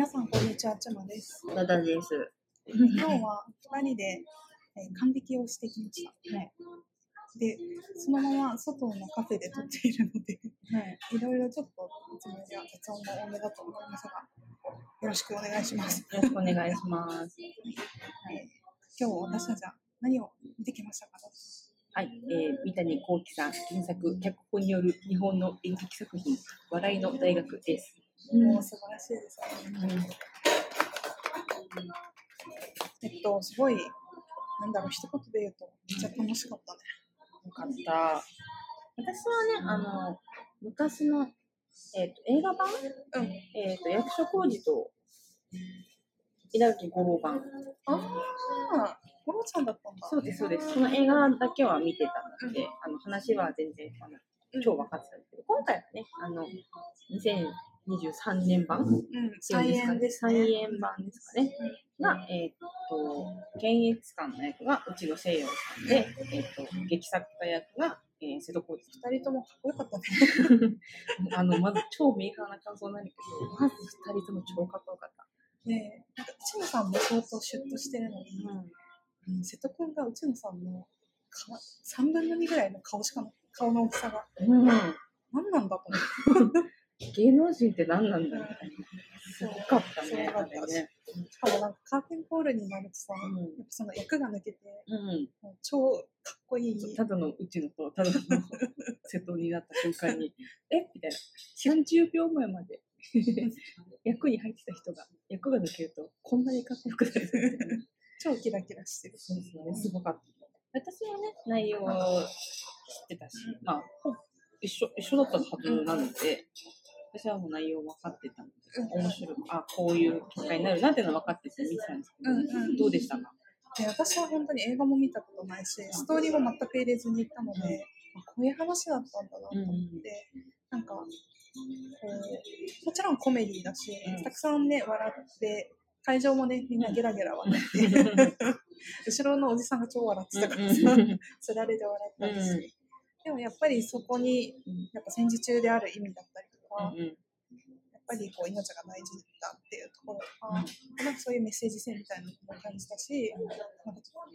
皆さん、こんにちは。ちまです。ダダです。今日は2人で、えー、完璧をしてきました。はい。で、そのまま外のカフェで撮っているので、はい。いろいろちょっといつもよりは雑音が多めだと思いますが、よろしくお願いします。よろしくお願いします。はい、今日私たちは何を見てきましたか？はい。えー、三谷幸喜さん原作、脚本による日本の演劇作品、笑いの大学です。もう素晴らしいですね。えっと、すごい、なんだろう、一言で言うと、めっちゃ楽しかったね。よかった。私はね、あの、昔の、えっ、と、映画版？うん。えっ、と、役所広司と、稲垣吾郎版。ああ、ゴロちゃんだったんだ。そうです、そうです。その映画だけは見てたので、あの、話は全然、あの、超分かってたんですけど、今回はね、あの、2023年版？うん、再演ですね。再演版ですかね。が、えっ、と、検閲官の役が内野聖陽さんで、えっ、と、劇作家役が、えー瀬戸康史二人ともかっこよかったね。あの、まず超メーカーな感想なんだけど、まず二人とも超かっこよかった。ねえ、なんか内野さんも相当シュッとしてるのに、うん。うん、瀬戸くんが内野さんのか3分の2ぐらいの顔しかない。顔の大きさが。うん、何なんだと思って。芸能人って何なんだろう。すごかったね。すごかったね。しかもなんかカーテンコールになるとさ、うんやっぱその役が抜けて、うん。もう超かっこいい。ただのうちのと、ただの瀬戸になった瞬間に、え？みたいな。30秒前まで 役に入ってた人が、役が抜けると、こんなにかっこよくなる。超キラキラしてる。そうですね、すごかった。私はね、内容を知ってたし、まあ、一緒、一緒だったはずなので、私はもう内容分かってたので、面白い。あ、こういう結果になるなっていうのは分かってて見てたんですけど、うんうんどうでした？かで私は本当に映画も見たことないし、ストーリーも全く入れずに行ったので、うん。あこういう話だったんだなと思って、なんか、こう、もちろんコメディだし、うん。たくさんね、笑って、会場もね、みんなゲラゲラ笑って、後ろのおじさんが超笑ってたからさ、つられで笑ったりし、うん。でもやっぱりそこに、やっぱ戦時中である意味だったりとか、うん。やっぱりこう命が大事だっていうところとか、な。んかそういうメッセージ性みたいなのも感じたし、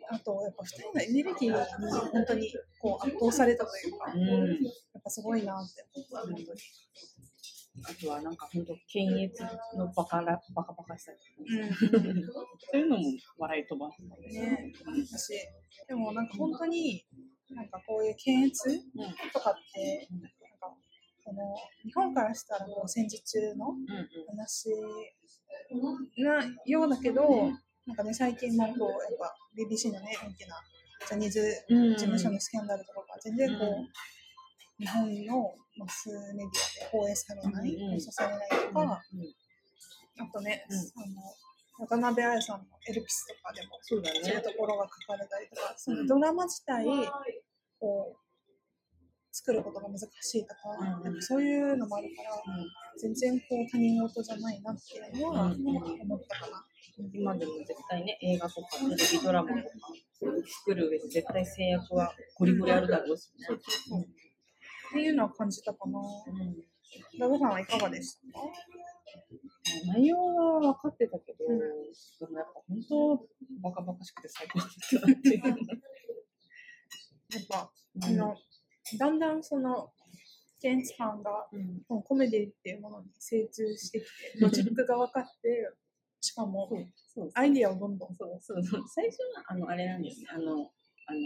あとやっぱ2人のエネルギーに本当にこう圧倒されたというか、うん。やっぱすごいなって思った、本当に。あとはなんか本当、検閲のバカらバカバカしたりうん。そういうのも笑い飛ばすのでね。でもなんか本当に、なんかこういう検閲うん。とかって、なんかこの日本からしたらもう戦時中の話なようだけど、なんかね、最近もこう、やっぱ BBC のね、大きなジャニーズうん事務所のスキャンダルとかが全然こう、うん日本のマスメディアで放映されない、うん放送されないとか、あとね、うん。あの渡辺彩さんのエルピスとかでも、そういうね。ところが書かれたりとか、そうん。のドラマ自体、こう、作ることが難しいとか、うんそういうのもあるから、全然こう他人事じゃないなっていうのはうん思ったかな。今でも絶対ね、映画とかテレビドラマとか作る上で絶対制約はゴリゴリあるだろうしね。っていうのは感じたかな。うんラブさんはいかがでした？か内容は分かってたけど、うんでもやっぱ本当バカバカしくて最高だったなっていう。やっぱ、あの、だんだんその、検閲官がうん。コメディっていうものに精通してきて、ロジックが分かって、しかもアイディアをどんどん。そうそうそう。最初はあのあれなんですね。あのあの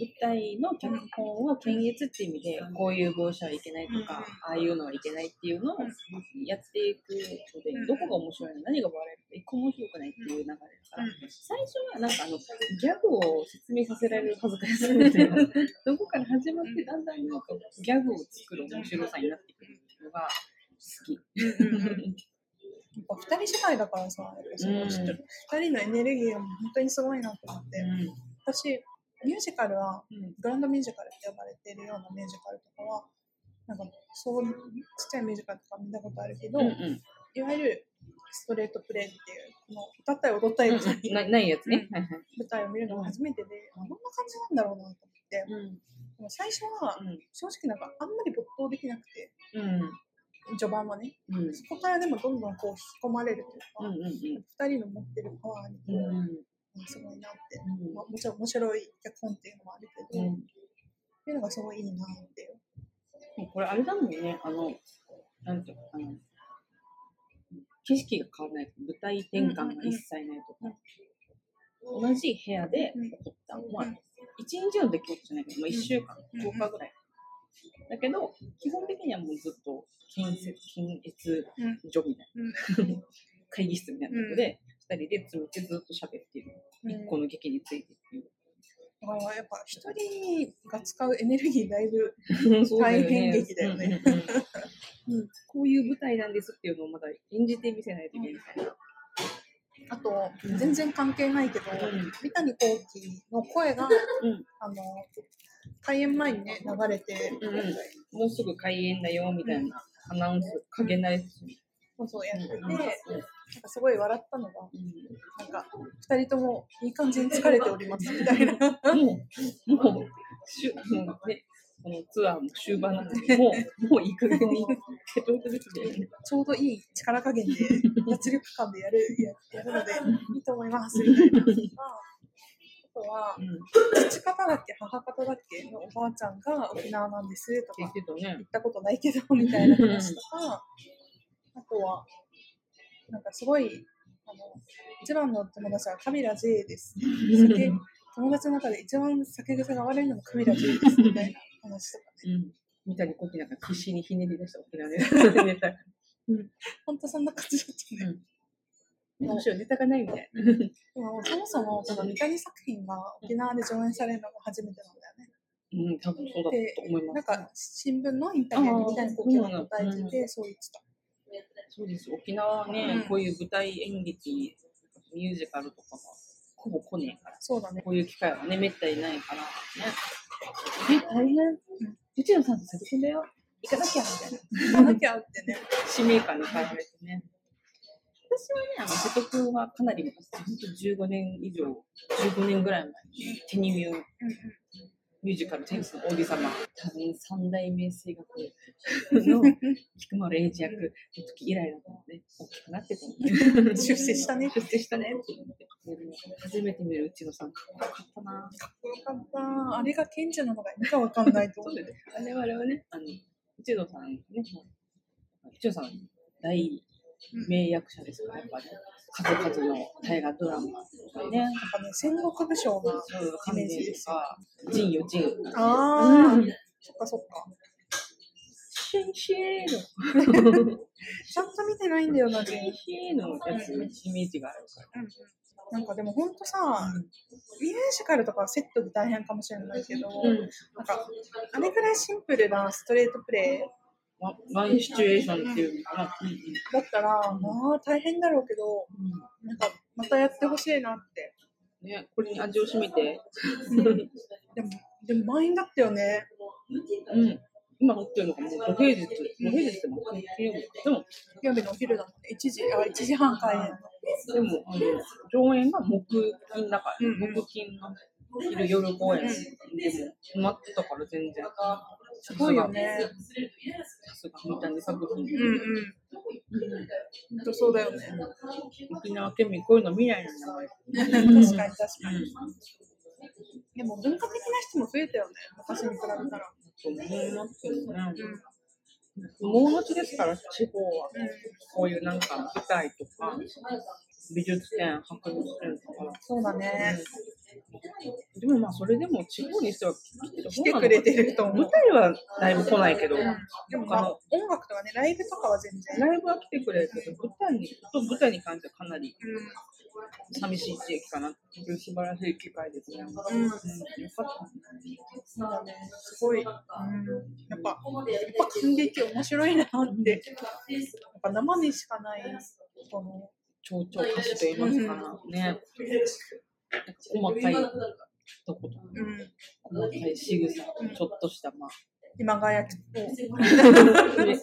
舞台の脚本を検閲っていう意味でこういう描写はいけないとか、ああいうのはいけないっていうのをやっていくので、うん。どこが面白いの何が笑えるか一個も面白くないっていう流れだから、最初はなんかあのギャグを説明させられる恥ずかしさみたいな どこから始まってだんだんなんかギャグを作る面白さになってくるっていうのが好き。やっぱ二人芝居だからさ、やっぱそのうん。二人のエネルギーが本当にすごいなと思って、うん私、ミュージカルは、うん。グランドミュージカルって呼ばれているようなミュージカルとかは、なんかそうちっちゃいミュージカルとか見たことあるけど、うんうん。いわゆるストレートプレイっていう、この歌ったり踊ったりみたい。ななないやつね。うん。舞台を見るのが初めてで、あどんな感じなんだろうなと思って、うん。でも最初はうん。正直なんかあんまり没頭できなくて、うん。序盤はね。うん。そこからでもどんどんこう引き込まれるというか、うんうん二人の持ってるパワーにすごいなって、うん。まあ、もちろん面白い脚本っていうのもあるけど、うん。っていうのがすごいいいなっていう。もうこれあれだもんね、あの、なんていうのあの、景色が変わらない、舞台転換が一切ないとか、同じ部屋で起こった、まあ、一日の出来事じゃないけど、まあ、一週間、うん10日ぐらい。だけど、基本的にはもうずっと建設、検閲うん。所みたいうん。な、会議室みたいなとこで、二人で詰めてずっと喋っている。一個の劇についてっていう。だからやっぱ一人が使うエネルギーだいぶ 大変劇だよね。こういう舞台なんですっていうのをまだ演じてみせないといけないみたいな。あと全然関係ないけど、うん。三谷幸喜の声が、うん。あの開演前にね流れて、うんうん、もうすぐ開演だよみたいなアナウンス、影なやつ。そうそうやってて、うんなんかすごい笑ったのがうん。なんか二人ともいい感じに疲れておりますみたいな。もう、もう、しゅもうね、このツアーも終盤なので、もう、もういい加減に手とべきで、ね、ちょうどいい力加減で脱力感でやるややるのでいいと思いますみたいな。あとはうん、父方だっけ母方だっけのおばあちゃんが沖縄なんですとか行。ったことないけどみたいな話とかあとはなんかすごいあの一番の友達はカミラ J です酒友達の中で一番酒癖が悪いのもカミラ J ですみたいな話とかねうん。三谷幸喜なんか必死にひねり出した沖縄でネタ。本当そんな感じだったね、どうしよう、ネタがないみたいな。でもそもそもこの三谷作品が沖縄で上演されるのが初めてなんだよね。うん、多分そうだでと思います。なんか新聞のインタビューに三谷幸喜が答えてて、そう言ってた。そうです。沖縄はね、うんこういう舞台演劇、ミュージカルとかがほぼ来ねえから。そうだね。こういう機会はね、めったにないから、ね。え、大変。うちのさんと瀬戸君だよ。行かなきゃみたいな。行かなきゃってね。使命感に変えられてね。私はね、あの、瀬戸君はかなり昔、本当15年以上、15年ぐらい前に、テニミュー、うんミュージカル、テニスの王子様、多分三代目声楽の 菊丸英二役の時以来だったので、大きくなってたの で。出世したね出世したねって思って。初めて見るうちのさん、かっこよかったな。よかった。あれが賢者なのかいいかわかんないと思う。そうだよね。我々はね、あの、一野さんね、一野さん、大名役者ですから、やっぱり、数々の大河ドラマとかね、なんかね、戦国武将がそういうイメージでか、陣よ、陣。ああ、うん。そっかそっか。シェンシェーの、ちゃんと見てないんだよな、全シェンシェーのやつ、イメージがあるから。なんかでもほんとさ、ミュージカルとかはセットで大変かもしれないけど、うん。なんか、あれぐらいシンプルなストレートプレイワワンシチュエーションっていうのかな。だったら、まあ大変だろうけど、なんかまたやってほしいなって。ね、これに味を占めて、でも、でも満員だったよね。うん。今乗ってるのがもう土平日、土平日でも金曜日。でも、金曜日のお昼だもんね。1時、あ、1時半開演。でも、あの、上演が木金だから、木金の昼夜公演でも埋まってたから全然。すごいよね。そうだよね。沖縄県民こういうの見ないんだ。確かに確かうんに。でも文化的な人も増えたよね。昔に比べたら。そう思いますよね。うんもうのちですから、地方は。こういうなんか舞台とか、美術展、博物展とか。そうだね。でもまあそれでも地方にしては来てくれてると思う舞台はだいぶ来ないけど、でもまあ、音楽とかね、ライブとかは全然。ライブは来てくれるけど、舞台に、と舞台に関してはかなりうん。寂しい地域かなっていう素晴らしい機会ですね。うん、よかった。すごい。うん。やっぱ、やっぱ感激面白いなって。やっぱ生にしかない、この、蝶々歌詞と言いますかな。ね。細かいとことか、うん。細かい仕草、ちょっとした、まあ、今川焼き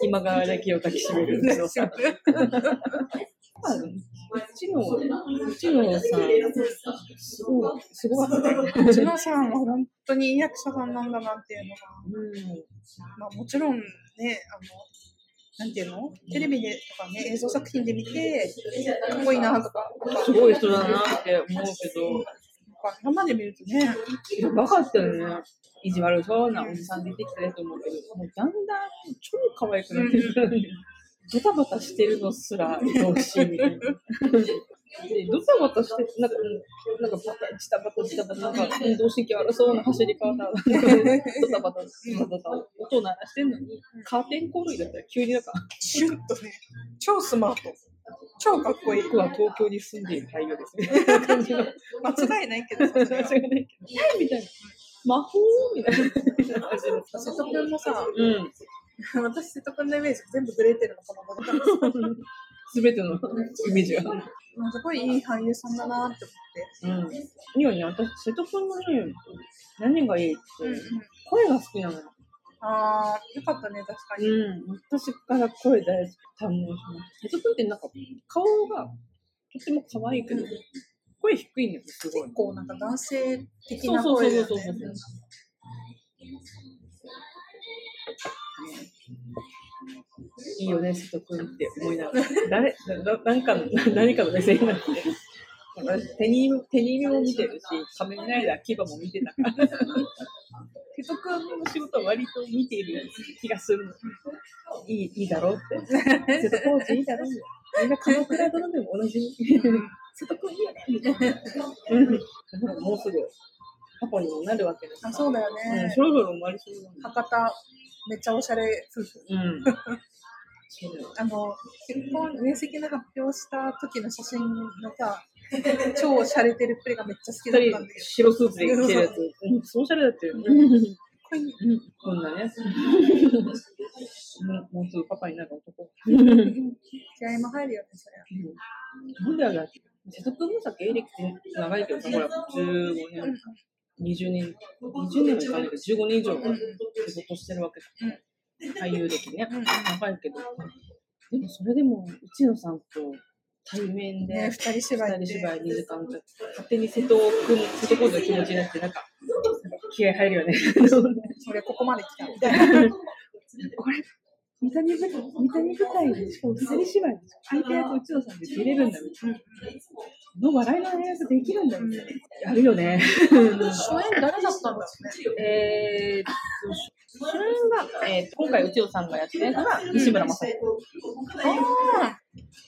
今川だけを抱きしめるんですよ。うちの、うちのさん、すごい、すごか。うちのさんは本当にいい役者さんなんだなっていうのが、うん。まあもちろんね、あの、なんていうの？テレビでとかね、映像作品で見て、かっこいいなとか、すごい人だなって思うけど、生で見るとね、やばかったよね。意地悪そうなおじさん出てきたやと思うけど、もうだんだん超可愛くなってるからね。ドタバタしてるのすら愛おしいみたいな。でドタバタして、なんか、うんなんかバタ、ジタバタ、ジタバタ、なんか運動神経悪そうな走り方、ドタバタ、ドタバタ、音鳴らしてんのに、カーテンコールだったら急になんか、シュッとね、超スマート。超かっこいい。僕は東京に住んでいる俳優です みたいな感じの。間違いないけど、間違いないけど、はいみたいな。魔法みたいな感じの。瀬戸くんもさ、うん。私瀬戸くんのイメージ全部グレーテルのこの子だからすべてのイメージが。うんすごいいい俳優さんだなって思って。うん。いいよね、私、瀬戸くん。のね、何がいいって、うん。うん。声が好きなのよ。ああ、よかったね、確かに。うん。私から声大好き、堪能します。瀬戸くん。ってなん。か、顔がとっても可愛いけど、声低いん。だよ、すごい結。構なん。か男性的なそうそう声だよねそうそうそう。いいよね、瀬戸くんって思いながら。誰、ななんかの、何かの目線になって。私、テニー、テニーも見てるし、仮面ライダー、牙も見てたから。瀬戸くんの仕事は割と見ている気がするの。いい、いいだろうって。瀬戸コーチいいだろう。みんな鎌倉殿でも同じ。瀬戸くんいいよね。みたいなうんもうすぐ、パパにもなるわけですあ、そうだようん、ね。そろそろ生まれそうだね。博多、めっちゃおしゃれ夫婦。うん。あの、結婚、面積の発表した時の写真のさ、超おしゃれてるっぷりがめっちゃ好きだったんだけど。白スーツで着てるやつ。うん、ソーシャルだったよね。これうん、こんなね。もうもうすぐパパになる男。気合いも入るよね、それは。なんであれだっけ？瀬戸君もさ、芸歴長いけどさ、ほら、15年、20年、20年もいかな？いけど、15年以上仕事してるわけだ。俳優歴ね。うん長いけど。でもそれでも、内野さんと対面で、ね、二人芝居。二人芝居2時間ちょっと勝手に瀬戸君、瀬戸君の気持ちになって、なんか、気合入るよね。俺ここまで来たみたいな。これ、三谷舞台、三谷舞台で、しかも二人芝居で、相手役内野さんで出れるんだみたいな。の笑いの演出できるんだみたいな。やるよね。初演誰だったんだろうね。えーっと、主演が、えー、今回内野さんがやってたやつが西村正彦。あ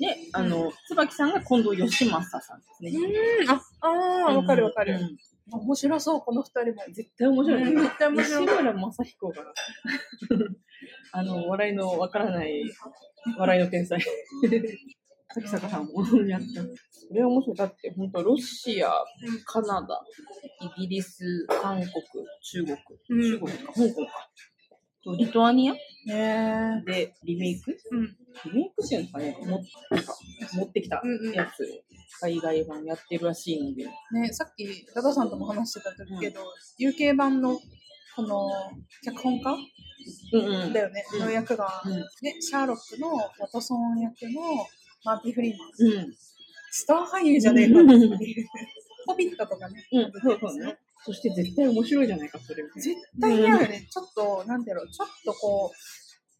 で、あの、椿さんが近藤義正さんですね。うん、あ、あーわかるわかる。うん面白そう、この二人も。絶対面白い。絶対面白い西村正彦が、あの、笑いのわからない、笑いの天才。滝坂さんもやった。それは面白い。だって、本当ロシア、カナダ、イギリス、韓国、中国、うん中国とか香港か。とリトアニア？ねでリメイク？うん。リメイクしてるんですかね？もなんか持ってきたうんうんやつ、海外版やってるらしいんで。ね、さっき、ダダさんとも話してたけど、UK 版の、この、脚本家？うんうん。だよね、うんの役が、うんね、シャーロックのワトソン役のマーティ・フリーマン。うん。スター俳優じゃねえかっていう。ホビットとかね。うん、そうそうね。そして絶対面白いじゃないか、それ。絶対にあるね。ちょっと、なんだろう、ちょっとこう、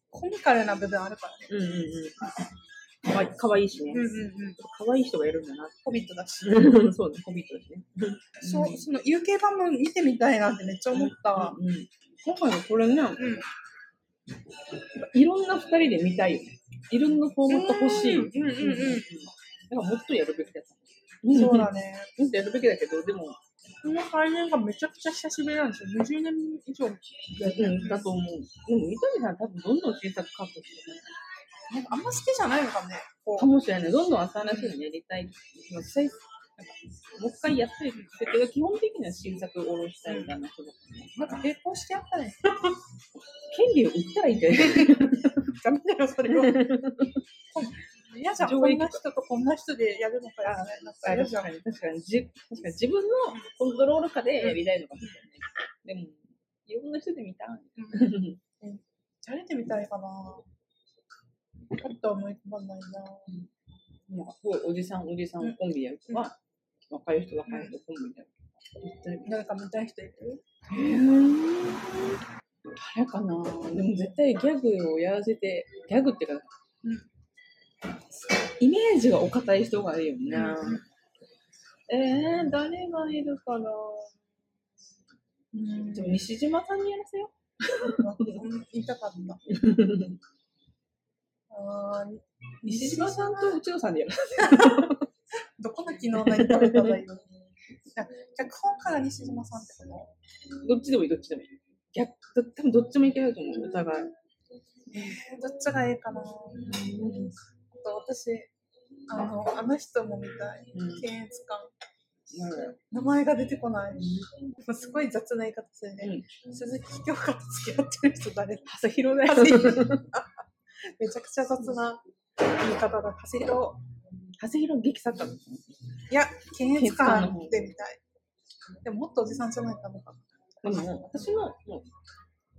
コミカルな部分あるからね。うんうんうん。かわいかわいいしね。かわいい人がやるんだな。ホビットだし。そうね、ホビットだしね。そう、その UK 版も見てみたいなってめっちゃ思った。うんうん今回のこれね、うん。いろんな二人で見たいよね。いろんなフォーマット欲しい。うんうんうんうんだからもっとやるべきだとそうだね。もっとやるべきだけど、でも、この再演がめちゃくちゃ久しぶりなんですよ。20年以上。うん、だと思う。でも、三谷さん多分どんどん新作書くし、なんかあんま好きじゃないのかね。こかもしれない。どんどん新しいのやりたい。もう一回やったりするけど、基本的には新作を下ろしたいみたいな人だからね。う、なんか並行してやったらいい。権利を売ったらいいんじゃないダメだよ、それは。嫌じゃん。こんな人とこんな人でやるのかよ。なんかあ嫌じゃん。確かに、確かに、じ確かに自分のコントロール下でやりたいのかもしれない。でも、いろんな人で見たい。うんやれてみたいかな。パッと思い浮かばないな。なんかすごいおじさん、おじさんコンビやるとか、若い人、若い人コンビやるとか。誰か見たい人いる？誰かな？でも絶対ギャグをやらせて、ギャグっていうか、うん。イメージがお堅い人がいいよね。うん。えー、誰がいるかな？うん。でも西島さんにやらせようん。言いたかった。う。あー西島さんと内野さんでやらせ どこの昨日何食べたらいいの？あ脚本から西島さんってこどっちでもいい、どっちでもいい。逆ど多分どっちもいけると思う、お互い。とえーどっちがいいかな？あと私、あの、あの人も見たい。うん検閲官。うん名前が出てこない。すごい雑な言い方するね。うん鈴木京香と付き合ってる人誰？長谷博だよ。めちゃくちゃ雑な言い方だ。長谷博。長谷博劇作家のいや、検閲官でみたい。でももっとおじさんじゃないかな。でも、私のもう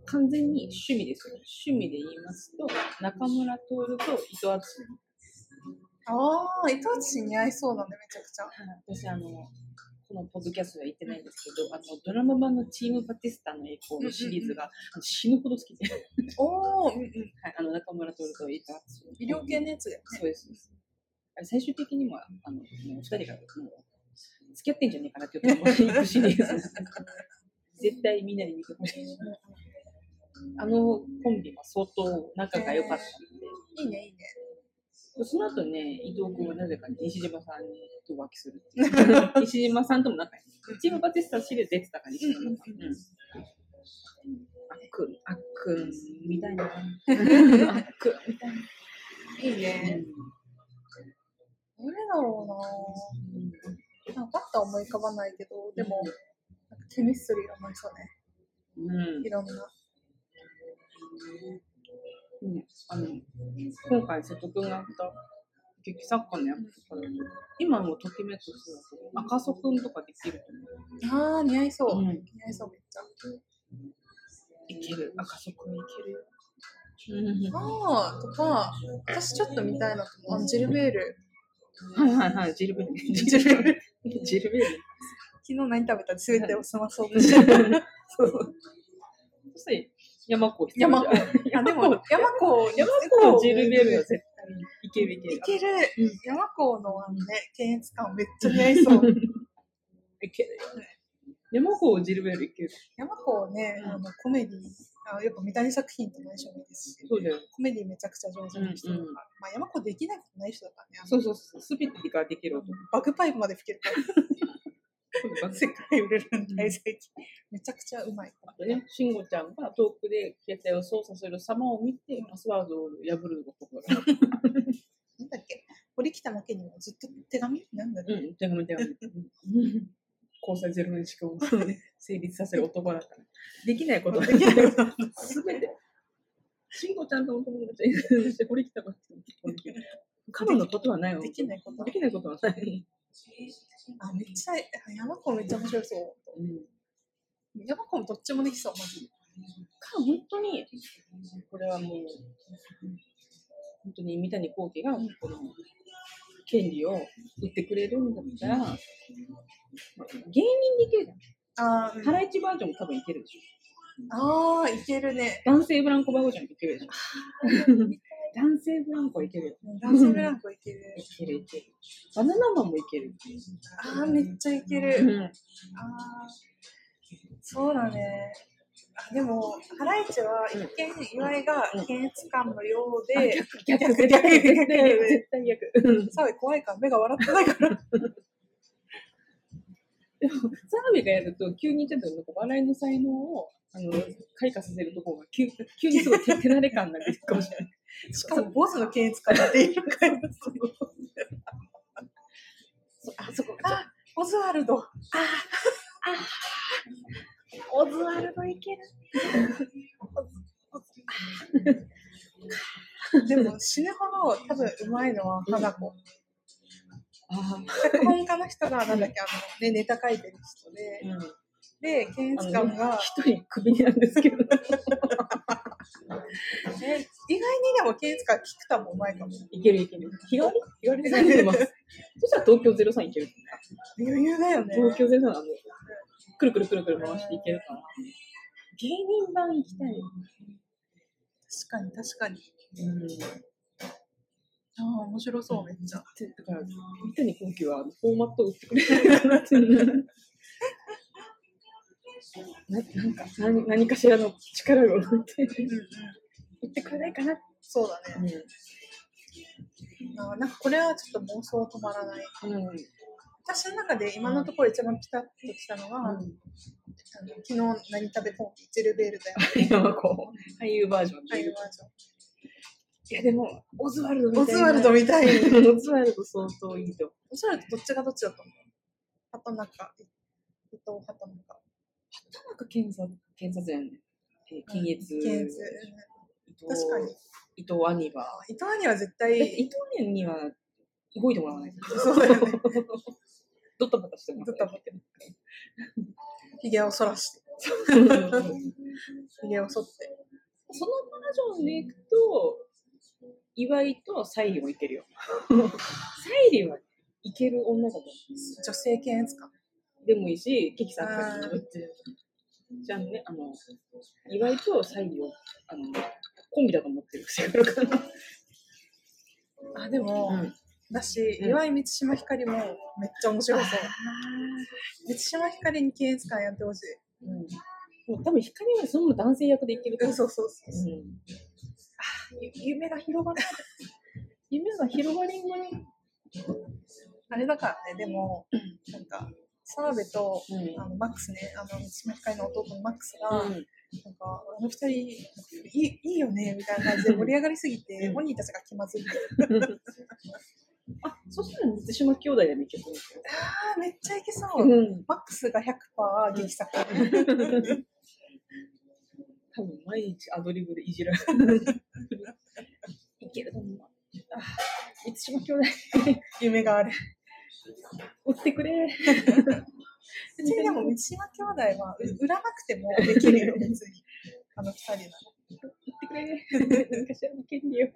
完全に趣味ですよ。趣味で言いますと、中村徹と伊藤淳。ああ、伊藤淳似合いそうだね、めちゃくちゃ。私、あの、このポッドキャストでは言ってないんですけど、あのドラマ版のチームバティスタの栄光のシリーズが、あの死ぬほど好きで、おお、うんうん。はい、あの中村徹と伊藤淳。医療系のやつだよね。そうです。あれ最終的にも、あの、もう二人がもう付き合ってんじゃねえかなっていうとシリーズ 絶対みんなに見てほしい。あのコンビは相当仲が良かったんで、いいね、いいね。その後ね、伊藤君はなぜか西島さんにと浮気するっていう。西島さんとも仲いい。チームバティスタシリーズ出てたから、西島さん。うあっくん、あっくん。みたいな。あっくん。みたいな。いいね。どれだろうななん。かパッとは思い浮かばないけど、でも、ケミストリーが生まれそうね。うん。いろん。な。うんあの今回瀬戸君がやった劇作家の役とかだと今もときめく姿赤楚君とかできると思ああ、似合いそう。う、うん、似合いそう、めっちゃ。いける赤楚君いけるよ、うん、ああ、とか、私ちょっと見たいなと思う。ジルベール。はいはいはいジルベールジルベール。ジルベール昨日何食べたすべてを済まそうとしてる。そうそして山子。必要山子。じゃん。あ、でも、山子、山子。ジルベールは絶対いけるいける。いける。うん。山子のあのね、検閲官めっちゃ似合いそう。いけるよね。山子ジルベールいける。山子ね、あのコメディあやっぱ三谷作品との相性もいいですし、そうだよ。コメディめちゃくちゃ上手な人だから、うんうん。まあ、山子できないことない人だからね、そうそうそう。すべてができる男。バグパイプまで吹けるから、世界売れるんだ、最近。めちゃくちゃうまい。あとね、慎吾ちゃんが遠くで携帯を操作する様を見て、パスワードを破る男が。なんだっけ？堀北真希にもずっと手紙？なんだっけ、うん、手紙手紙。交際ゼロ年間を 成立させる男だから。できないことはできないことすべて。慎吾ちゃんとの友達そして堀北真希と結婚できる。彼女のことはないわできないことできないことはない。あ、めっちゃ、あ山子めっちゃ面白そう。うん。山子もどっちもできそう、マジで。か、本当に、これはもう、本当に三谷幸喜が、この、権利を売ってくれるんだったら、まあ芸人でいけるじゃん。あーハライチバージョンも多分いけるでしょ。あー、いけるね。男性ブランコバージョンもいけるでしょ。男性ブランコいけるよ。男性ブランコいける。いけるいける。バナナマンもいける。あー、めっちゃいける。うん。あーそうだね。でも、ハライチは一見、岩井が検閲官のようで、逆、逆絶対逆、逆、絶対逆。うんサイ怖いから目が笑ってないから。でも、澤部がやると、急にちょっとなんか笑いの才能を、あの、開花させるところが急、急にすごい手手慣れ感が出るかもしれない。しかも、ボスの検閲官っていうか、あ、そこ、あ、オズワルド。あオズワルドいける。でも、死ぬほど多分うまいのは花子。あ脚本家の人が、なんだっけ、あの、ね、ネタ書いてる人で、うん。で、検閲官が、一人クビなんですけど。え意外にでも検閲官、菊田もうまいかも。いけるいける。日替わり日替わりでされてます。そしたら東京03いける。余裕だよね。東京03あの、くるくるくるくる回していけるから。芸人版行きたい。確かに確かに。うん。ああ、面白そう、めっちゃ。だから、三谷幸喜はフォーマット売ってくれないかなっていう。ななんか何何かしらの力を持ってうんうん。売ってくれないかな。そうだね。あなんかこれはちょっと妄想止まらない。うん。うん。私の中で今のところ一番ピタッときたのは、あの昨日何食べコンビ、ジェルベールだよ。今はこう、俳優バージョンで俳優バージョン。いやでも、オズワルドみたいな。オズワルドみたいに。オズワルド相当いいと。オズワルドどっちがどっちだと思う？畑中、伊藤畑中。田中健さん、健さんじゃないね。えー検閲。検閲確かに。伊藤兄は。伊藤兄は絶え、伊対、藤兄には動いてもらわないと。そうだよね。ドタバタしてもらドタバタ。ひげを剃らして、そのバひげを剃って。ージョンでいくと、岩井とサイリもいけるよ。サイリはいける女だと思女性検閲官。う。でもいいし、キキさんが言ってじゃあね、あの、岩井とサイリを、あの、コンビだと思ってる。あ、でも、うんだし、うん岩井満島ひかりもめっちゃ面白そう。満島ひかりに検閲官やってほしい。うん。もう多分光はその男性役でいけると思うんそうそうそうそう。うん。ゆ夢が広がる。夢が広がりんごね。あれだからね、でも、なんか、澤部と、うんあのマックスね、あの満島ひかりの弟のマックスが、うん。なんか、あの二人いい、いいよね、みたいな感じで盛り上がりすぎて、うん本人たちが気まずい。あ、そしたら水島兄弟でもいけそうですよ。あー、めっちゃいけそう。うん。マックスが100%劇作。多分毎日アドリブでいじられる。いけると思う。あ、水島兄弟、夢がある。追ってくれ。別にでも、満島兄弟は、う売らなくてもできるよ、別に。あの二人なら。追ってくれ。何かしらの権利を。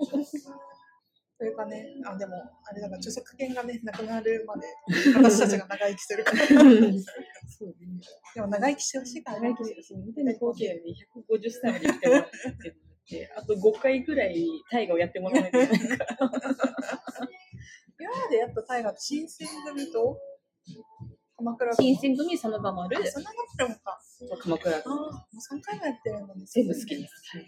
それかね、あ、でも、あれだから著作権がね、なくなるまで、私たちが長生きするから。そうね。でも長生きしてほしいからね。長生きその三谷幸喜より150歳まで生きてもらって、あと5回ぐらい大河をやってもらわないといけないから。今までやった大河と新選組と鎌倉新選組、真田丸、あそんなのか。鎌倉あーもう3回もやってるのに全部好きです。はい。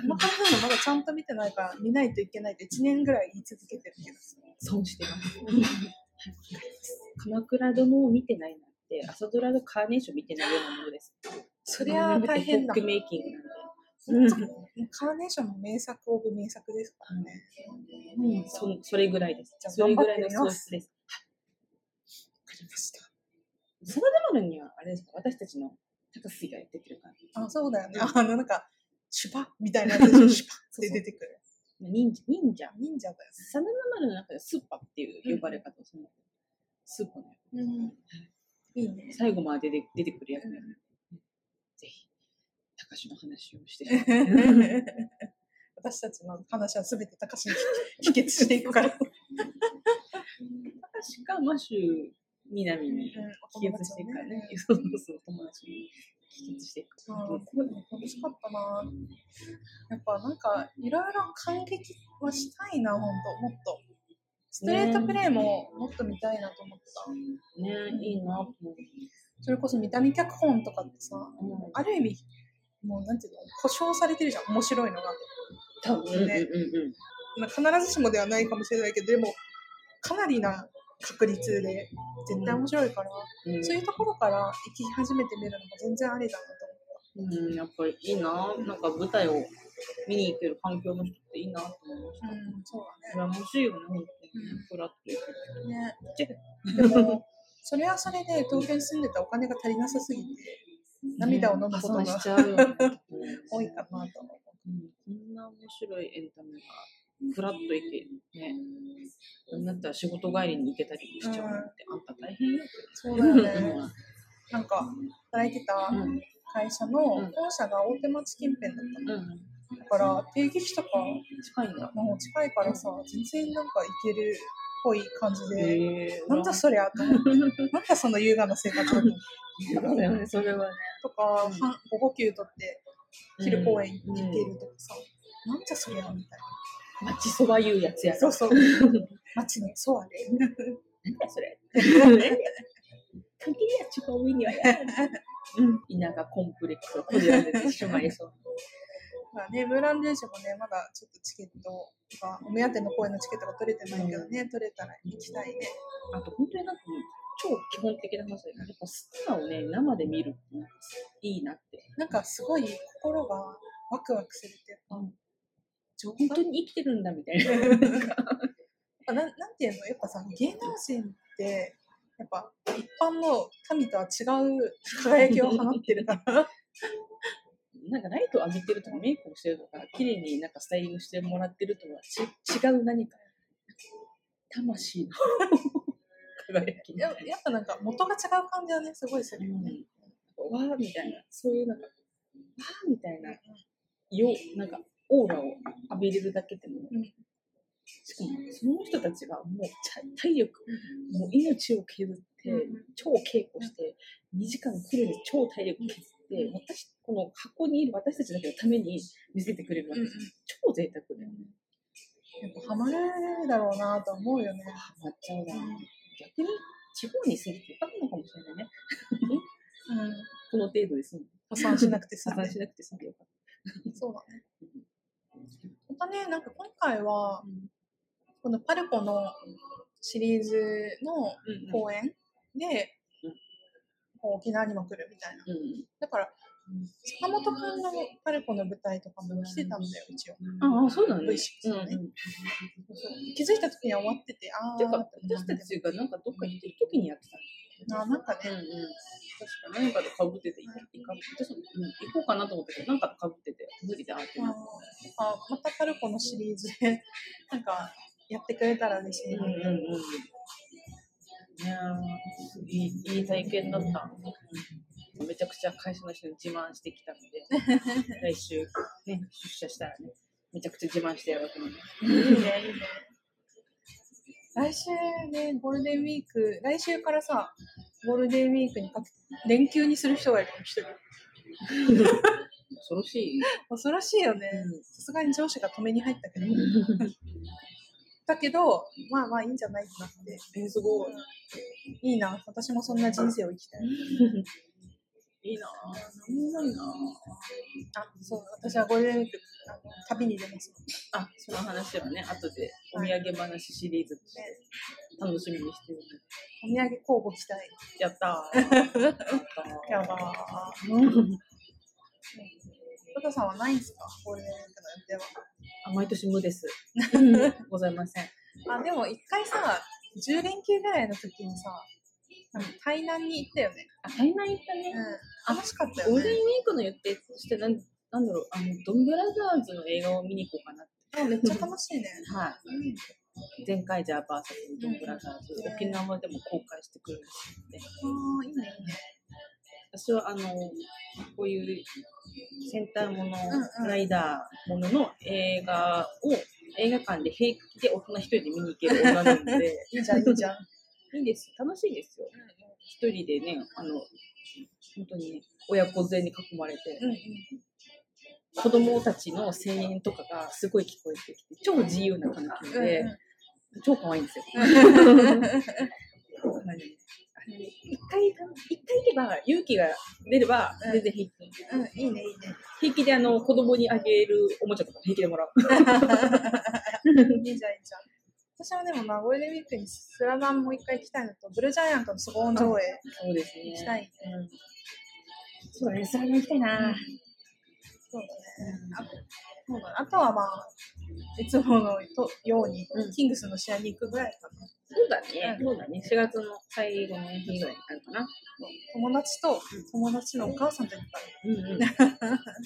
鎌倉殿まだちゃんと見てないから見ないといけないって1年ぐらい言い続けてるけどさ損してます。鎌倉殿を見てないなんて、朝ドラのカーネーション見てないようなものです。そりゃ大変だメイキングカーネーションも名作オブ名作ですからね。うん、そそれぐらいですじゃ。あそれぐらいの頑張ってみます喪失です。わかりました。真田丸には、あれですか、私たちの高杉が出てるから。あ、そうだよね。あの、なんか、シュパッみたいなやつでしょ、シュパッって出てくる。忍者、忍者。忍者だよ真田丸の中でスーパーっていう呼ばれ方をするの。スーパーのね。うん。いいね。最後まで出て出てくるやつ、ねうぜひ、高志の話をして。私たちの話はすべて高橋に帰結していくから。高志かマシュ南に帰結していくからね。そうそうそう、友達に帰結していく。うん、これも楽しかったな。やっぱなんかいろいろ感激はしたいな、ほんと、もっと。ストレートプレーももっと見たいなと思った。ねいいな。それこそ見た目脚本とかってさ、うんある意味、もうなんていうの、保証されてるじゃん、面白いのが。多分ねうんうんまあ、必ずしもではないかもしれないけど、でも、かなりな確率で絶対面白いから、うんうんそういうところから行き始めてみるのも全然ありだなと思った。うん、やっぱりいいな。なんか舞台を見に行ける環境の人っていいなと思いました。うん、そうだ羨ましいよね、本当にねうん。フラッと行く。ね。でも、それはそれで東京に住んでたお金が足りなさすぎて、涙を飲むことがね。多いかなと思うんこんな面白いエンタメがフラッと行けね。なんだったら仕事帰りに行けたりしちゃうなんて、あんた大変よ。う。そうだよね。なんか、働いてたうん。会社の本社が大手町近辺だったの。うん。だから、定義費とか近いんだ。もう近いからさ、全然なんか行けるっぽい感じで、なんだそりゃと思って、なんだその優雅な生活だと思って。そうだよね、それはね。とか、午後休取って昼公演行っているとかさ、なんじゃそりゃみたい町そば言うやつや。そうそう。街にそうあれ。なんだそれ。関係やちょっと上にはや。うん。田舎コンプレックスをこじらせてしまいそう。まあね、ムーラン・ルージュもね、まだちょっとチケットが、お目当ての公演のチケットが取れてないけどね、取れたら行きたいね。あと本当になんか超基本的な話だけど、やっぱスターをね、生で見るっていいなって。なんかすごい心がワクワクするっていうか、うん情本当に生きてるんだみたいな。なななんていうの？やっぱさ芸能人ってやっぱ一般の民とは違う輝きを放ってるからなんかライトを浴びてるとかメイクをしてるとか、綺麗になんかスタイリングしてもらってるとはち違う何か。魂の輝き。ややっぱなんか元が違う感じはねすごいするよね。わーみたいな、そういうなんか、わーみたいな、よ、なんか、オーラを浴びれるだけでも、うんしかも、その人たちがもう体力、もう命を削って、うん超稽古して、2時間フルで超体力削って、うん私、この箱にいる私たちだけのために見せてくれるわけですよ。超贅沢だよね。やっぱハマるだろうなと思うよね。ハマっちゃうな。逆に、地方に住んでてよかったのかもしれないね。うん、この程度で済む。破産しなくてさ、破産しなくて済んでよかった。そうだね。またね、なんか今回はうんこのパルコのシリーズの公演で、沖縄にも来るみたいな。うんだから、坂本くんのパルコの舞台とかも来てたんだよ、一応。ああ、そうだね。V6 のねうんうんそう気づいた時には終わってて、あていうか、ーって思った私たちがなんかどっか行ってる時にやってたあーなんかの。ね、うんうん。確か何かとかぶってて、行か私も、うん、行こうかなと思ったけど、なんかとかぶってて、無理だってなっあまたパルコのシリーズで、なんか、やってくれたら嬉しいな。うんうんうん。いやーいい、いい体験だった。めちゃくちゃ会社の人に自慢してきたので、来週、ね、出社したらね、めちゃくちゃ自慢してやろうと思います。いいね、いいね。来週ね、ゴールデンウィーク、来週からさ、ゴールデンウィークにかけ連休にする人がいるの、一人。恐ろしい。恐ろしいよね。さすがに上司が止めに入ったけど。だけど、まあまあいいんじゃないかなって。えー、すごい。いいな、私もそんな人生を生きたい。いいなぁ。なんもないなぁ。あ、そう、私はゴールデンウィーク、あの旅に出ます。あ、その話はね、後でお土産話シリーズとしてね、楽しみにしてる。お土産交互期待。やったー。やったーやばー。う んトトさんはないんですか？ゴールデンウィークの予定は。あ毎年無です。ございません。あ、でも一回さ、10連休ぐらいの時にさ、台南に行ったよね。あ、台南行ったね。うん。楽しかったよね。ゴールデンウィークの予定としてなん、なんだろう、あの、ドンブラザーズの映画を見に行こうかなって。あめっちゃ楽しいね。はい。うん。前回じゃあバーサスドンブラザーズ、うん沖縄でも公開してくるんですよね。ああ、いいね、いいね。私はあの、こういう戦隊もの、うんうんライダーものの映画を映画館で平気で大人一人で見に行ける女なので、いいじゃん、いいじゃん。いいです。楽しいですよ。一人でね、あの、本当にね、親子連れに囲まれて、うんうん。子供たちの声援とかがすごい聞こえてきて、超自由な環境で、うんうん超可愛いんですよ。一回、一回行けば、勇気が出れば、うん全然平気。うん、いいね、いいね。平気であの、子供にあげるおもちゃとか平気でもらう。いいじゃん、いいじゃん。私はでもな、ゴールデンウィークにスラダンもう一回行きたいのと、ブルージャイアントのスゴーン上映そうですね。行きたい。うん。そうだね、それも行きたいな。そうだね。あそうだねあとはまあ、いつものとように、うんキングスの試合に行くぐらいかな。そうだね、うんそうだね。4月の最後の日ぐらいになるかな。友達と、友達のお母さんと行くから、うんうん。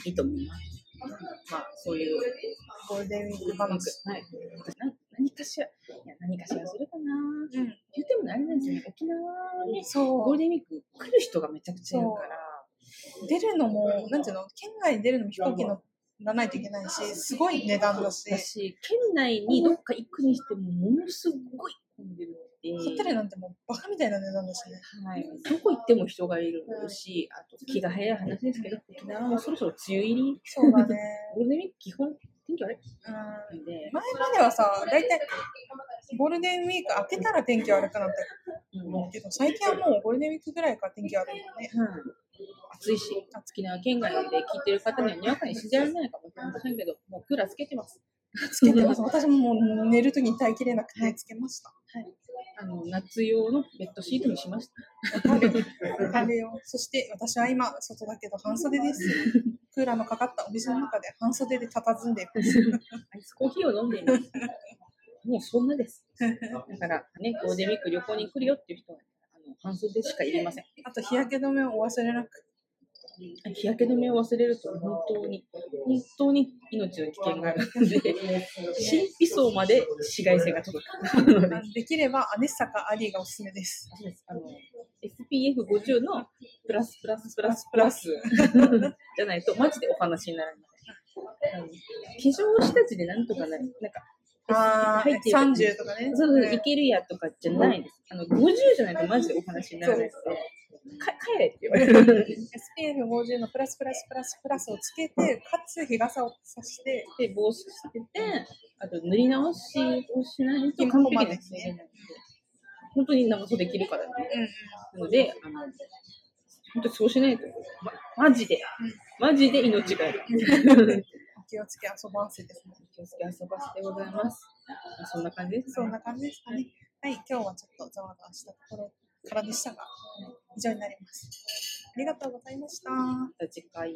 いいと思います。まあ、そういうゴールデンウィーク話。はい。な何かしら、いや、何かしらするかな。うん。言ってもあれなんですよね、沖縄にそう。ゴールデンウィーク来る人がめちゃくちゃいるから、出るのも、なんていうの、県外に出るのも飛行機乗らないといけないし、すごい値段だし。だし、県内にどっか行くにしても、ものすごい混んでるってて、ホテルなんてもうバカみたいな値段だしね。はい、どこ行っても人がいるし、あと気が早い話ですけど、沖縄もそろそろ梅雨入り、そうだね。ゴールデンウィーク基本天気悪い？うんんで、前まではさ、大体ゴールデンウィーク明けたら天気悪くなったうん思うけど、最近はもうゴールデンウィークぐらいから天気悪いよね。はい暑いし、沖縄県外で聞いてる方にはにわかに信じられないかもしれませんけど、もうクーラーつけてます。つけてます。私ももう寝るときに耐えきれなくてつけました。あの夏用のベッドシートにしました。わかるわかるよ。そして私は今、外だけど半袖です。クーラーのかかったお店の中で半袖で佇んでいます。アイスコーヒーを飲んでいます。もうそんなです。だからね、ゴールデンウィーク旅行に来るよっていう人は、あの半袖しかいりません。あと日焼け止めをお忘れなく。日焼け止めを忘れると本当に、本当に命の危険があるので、新皮層まで紫外線が届くので、できればアネッサかアリーがおすすめです。あの SPF50 のプラスプラスプラスプラスじゃないと、マジでお話にならない。化粧下地でなんとかなる。なんか、あ入ってる30とかね。そうそう、いけるやとかじゃないです。あの、50じゃないとマジでお話にならないので、か帰れって言われる。SPF50 のプラスプラスプラスプラスをつけて、かつ日傘をさして、で、防止してて、あと塗り直しをしないと完璧な人間なんで、本当に長袖着るからね。なので、あの、本当にそうしないと、ま、マジで、マジで命がいる。お 気をつけ遊ばわせですね。気をつけ遊ばせてございます。そんな感じです、そんな感じですかね。はい、今日はちょっとざわざわしたところからでしたが、以上になります。ありがとうございました。また次回。